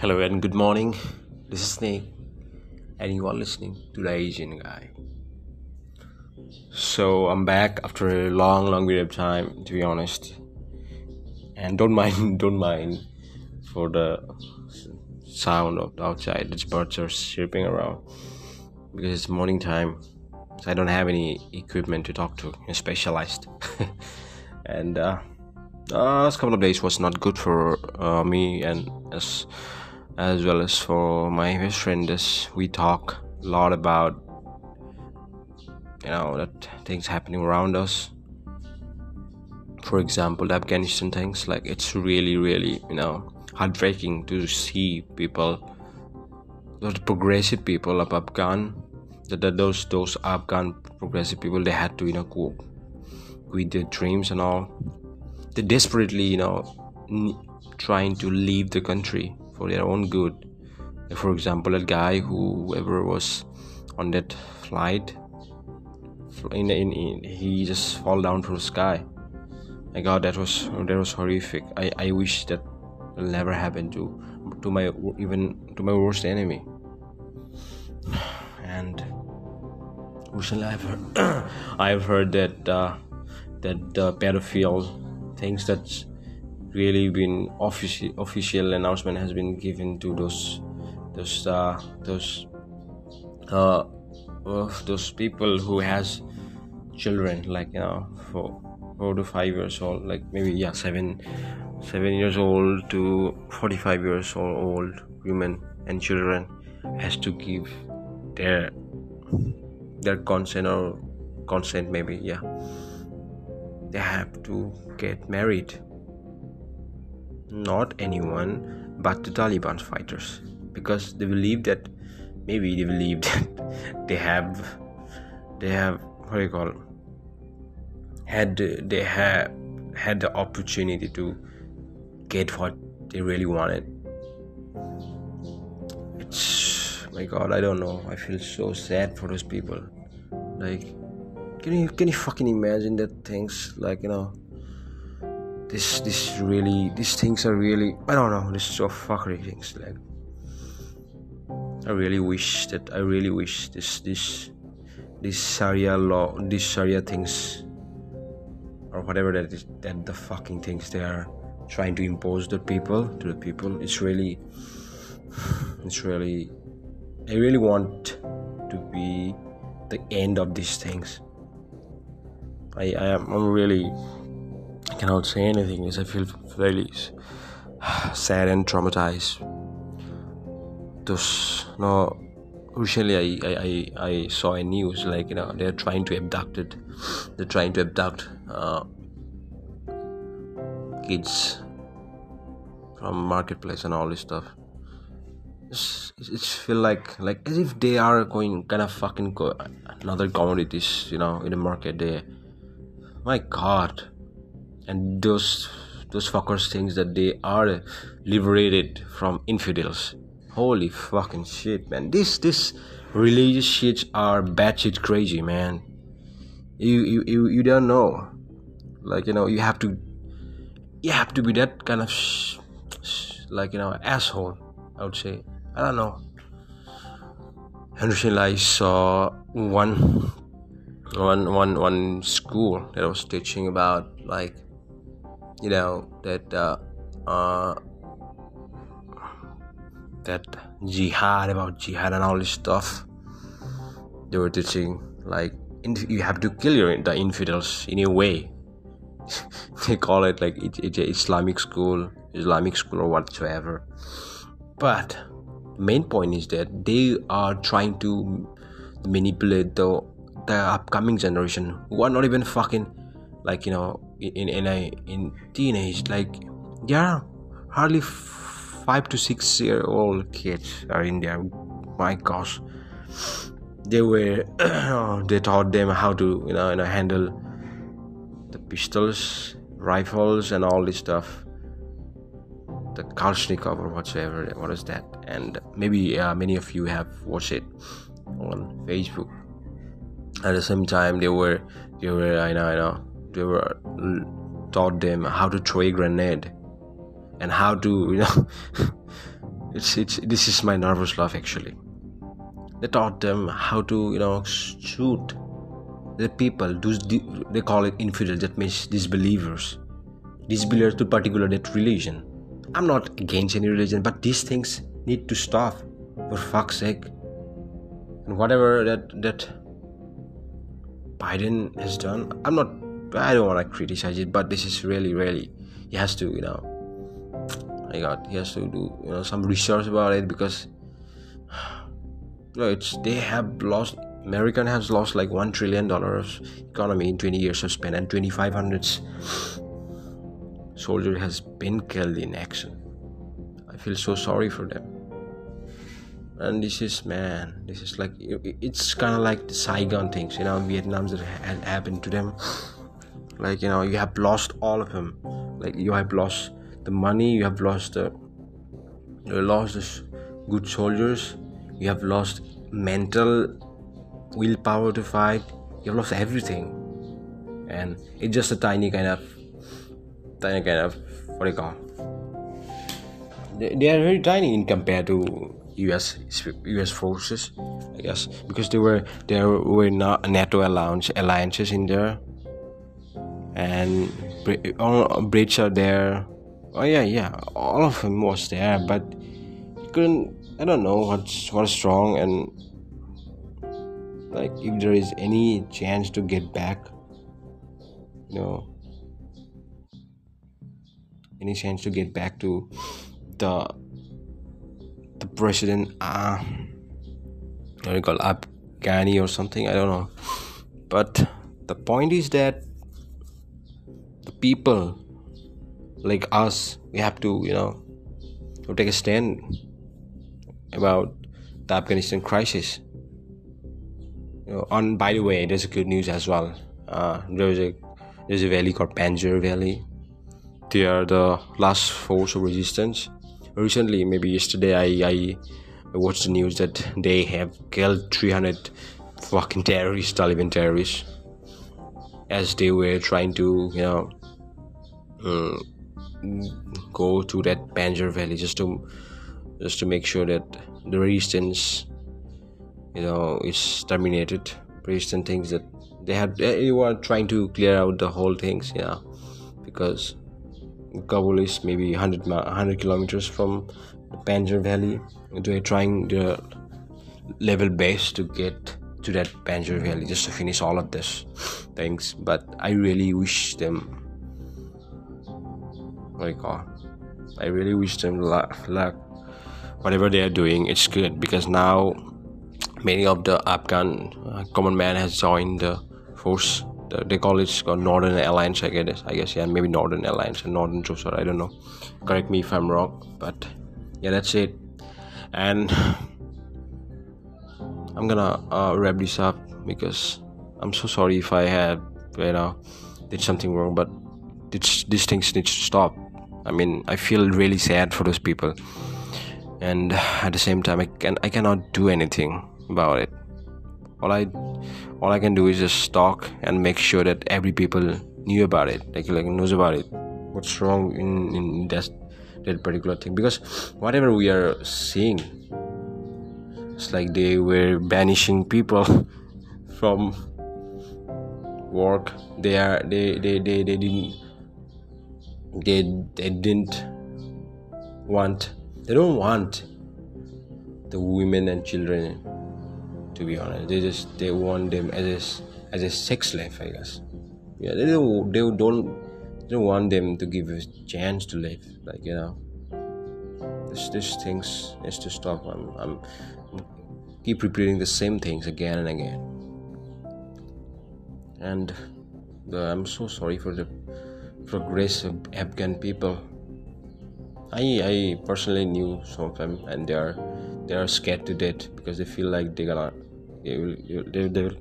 Hello and good morning. This is Snake, and you are listening to the Asian guy. So I'm back after a long, long period of time, to be honest. And don't mind, don't mind for the sound of the outside. The birds are chirping around because it's morning time. So I don't have any equipment to talk to, I'm specialized. and uh, last couple of days was not good for uh, me and as as well as for my best friend as we talk a lot about you know that things happening around us. For example the afghanistan things like it's really really you know heartbreaking to see people those progressive people of afghan that those those afghan progressive people they had to you know go with their dreams and all. They desperately you know trying to leave the country for their own good. For example a guy whoever was on that flight in, in, in, he just fall down from the sky. My god that was that was horrific. I i wish that never happen to to my even to my worst enemy. And recently i've heard i've heard that uh, that the pedophile thinks that really been official official announcement has been given to those those uh, those uh, those people who has children like you know four four to five years old like maybe yeah seven seven years old to 45 years old, old women and children has to give their their consent or consent maybe yeah. They have to get married not anyone but the taliban fighters because they believe that maybe they believe that they have they have what do you call had they had had the opportunity to get what they really wanted. It's my god i don't know. I feel so sad for those people. Like can you can you fucking imagine that things? Like you know this this really these things are really i don't know this is so fuckery things like i really wish that i really wish this this this sharia law these sharia things or whatever that is that the fucking things they are trying to impose the people to the people it's really it's really i really want to be the end of these things. I i am i'm really cannot say anything. As i feel really sad and traumatized. Those no recently I, I, I, I saw a news like you know they're trying to abduct it. They're trying to abduct uh, kids from marketplace and all this stuff. It's, it's feel like like as if they are going kind of fucking go, another commodities you know in the market there. My god and those those fuckers things that they are liberated from infidels. Holy fucking shit man. This this religious shits are batshit crazy man. You, you you you don't know. Like you know you have to you have to be that kind of sh- sh- like you know asshole i would say. I don't know. And recently i saw one one one one school that was teaching about like you know that uh, uh that jihad about jihad and all this stuff. They were teaching like you have to kill your the infidels in a way. They call it like it, it's islamic school islamic school or whatsoever. But main point is that they are trying to manipulate the the upcoming generation who are not even fucking like you know in in a in teenage like are hardly five to six year old kids are in there. My gosh. They were they taught them how to you know, you know handle the pistols rifles and all this stuff. The kalashnikov or whatsoever what is that? And maybe uh, many of you have watched it on facebook. At the same time they were they were i know i know they were taught them how to throw a grenade and how to you know it's it's this is my nervous laugh actually. They taught them how to you know shoot the people they call it infidel that means disbelievers. Disbelievers to particular that religion. I'm not against any religion but these things need to stop for fuck's sake. And whatever that that biden has done i'm not i don't want to criticize it but this is really really he has to you know I got he has to do you know some research about it because you know it's they have lost American has lost like one trillion dollars economy in 20 years of span and 2500 soldier has been killed in action. I feel so sorry for them. And this is man, this is like it's kind of like the Saigon things, you know, Vietnam's that happened to them. Like you know, you have lost all of them. Like you have lost the money, you have lost the you lost the good soldiers, you have lost mental willpower to fight you've lost everything. And it's just a tiny kind of tiny kind of what do you call? They, they are very tiny in compared to us us forces i guess because they were there were not nato alliance alliances in there and all brits are there. Oh yeah yeah. All of them was there but you couldn't i don't know what's what's wrong and like if there is any chance to get back you know any chance to get back to the the president uh what do you call Afghani or something? I don't know. But the point is that people like us we have to you know take a stand about the Afghanistan crisis. On by the way there's a good news as well. Uh, there's a there's a valley called panjshir valley. They are the last force of resistance. Recently maybe yesterday i i watched the news that they have killed 300 fucking terrorists taliban terrorists as they were trying to you know um, go to that panjshir valley just to just to make sure that the resistance you know it's terminated. And things that they had they were trying to clear out the whole things yeah. Because kabul is maybe 100 100 kilometers from the panjshir valley. They're trying the level base to get to that panjshir valley just to finish all of this things. But i really wish them like oh, i really wish them luck, luck whatever they are doing it's good because now many of the Afghan uh, common man has joined the force. The, they call it Northern Alliance. I guess. I guess yeah, maybe Northern Alliance and Northern Troops. I don't know. Correct me if I'm wrong, but yeah, that's it. And I'm gonna uh, wrap this up because I'm so sorry if I had you know did something wrong, but this, these things need to stop. I mean, I feel really sad for those people, and at the same time, I can I cannot do anything about it. All i all i can do is just talk and make sure that every people knew about it like like knows about it. What's wrong in in that that particular thing? Because whatever we are seeing it's like they were banishing people from work. They are they they they, they didn't they they didn't want they don't want the women and children to be honest. They just they want them as a as a sex slave i guess. Yeah they don't they don't they don't want them to give a chance to live like you know. This this things needs to stop. I'm i'm keep repeating the same things again and again. And the, i'm so sorry for the progress of afghan people. I i personally knew some of them and they are they are scared to death because they feel like they're gonna they will they, they will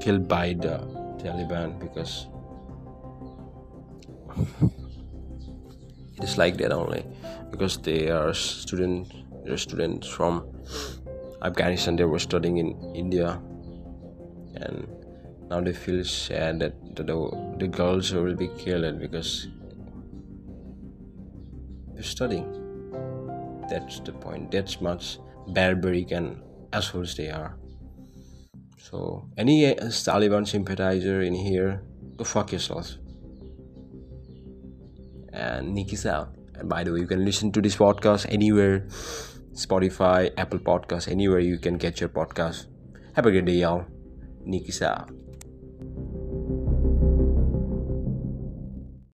killed by the Taliban because it is like that only because they are student they're students from Afghanistan. They were studying in India and now they feel sad that the, the girls will be killed because they're studying That's the point. That's much barbaric and assholes they are. So, any uh, Taliban sympathizer in here, go fuck yourself. And Nick is out. And by the way, you can listen to this podcast anywhere Spotify, Apple Podcasts, anywhere you can get your podcast. Have a good day, y'all. Nick is out.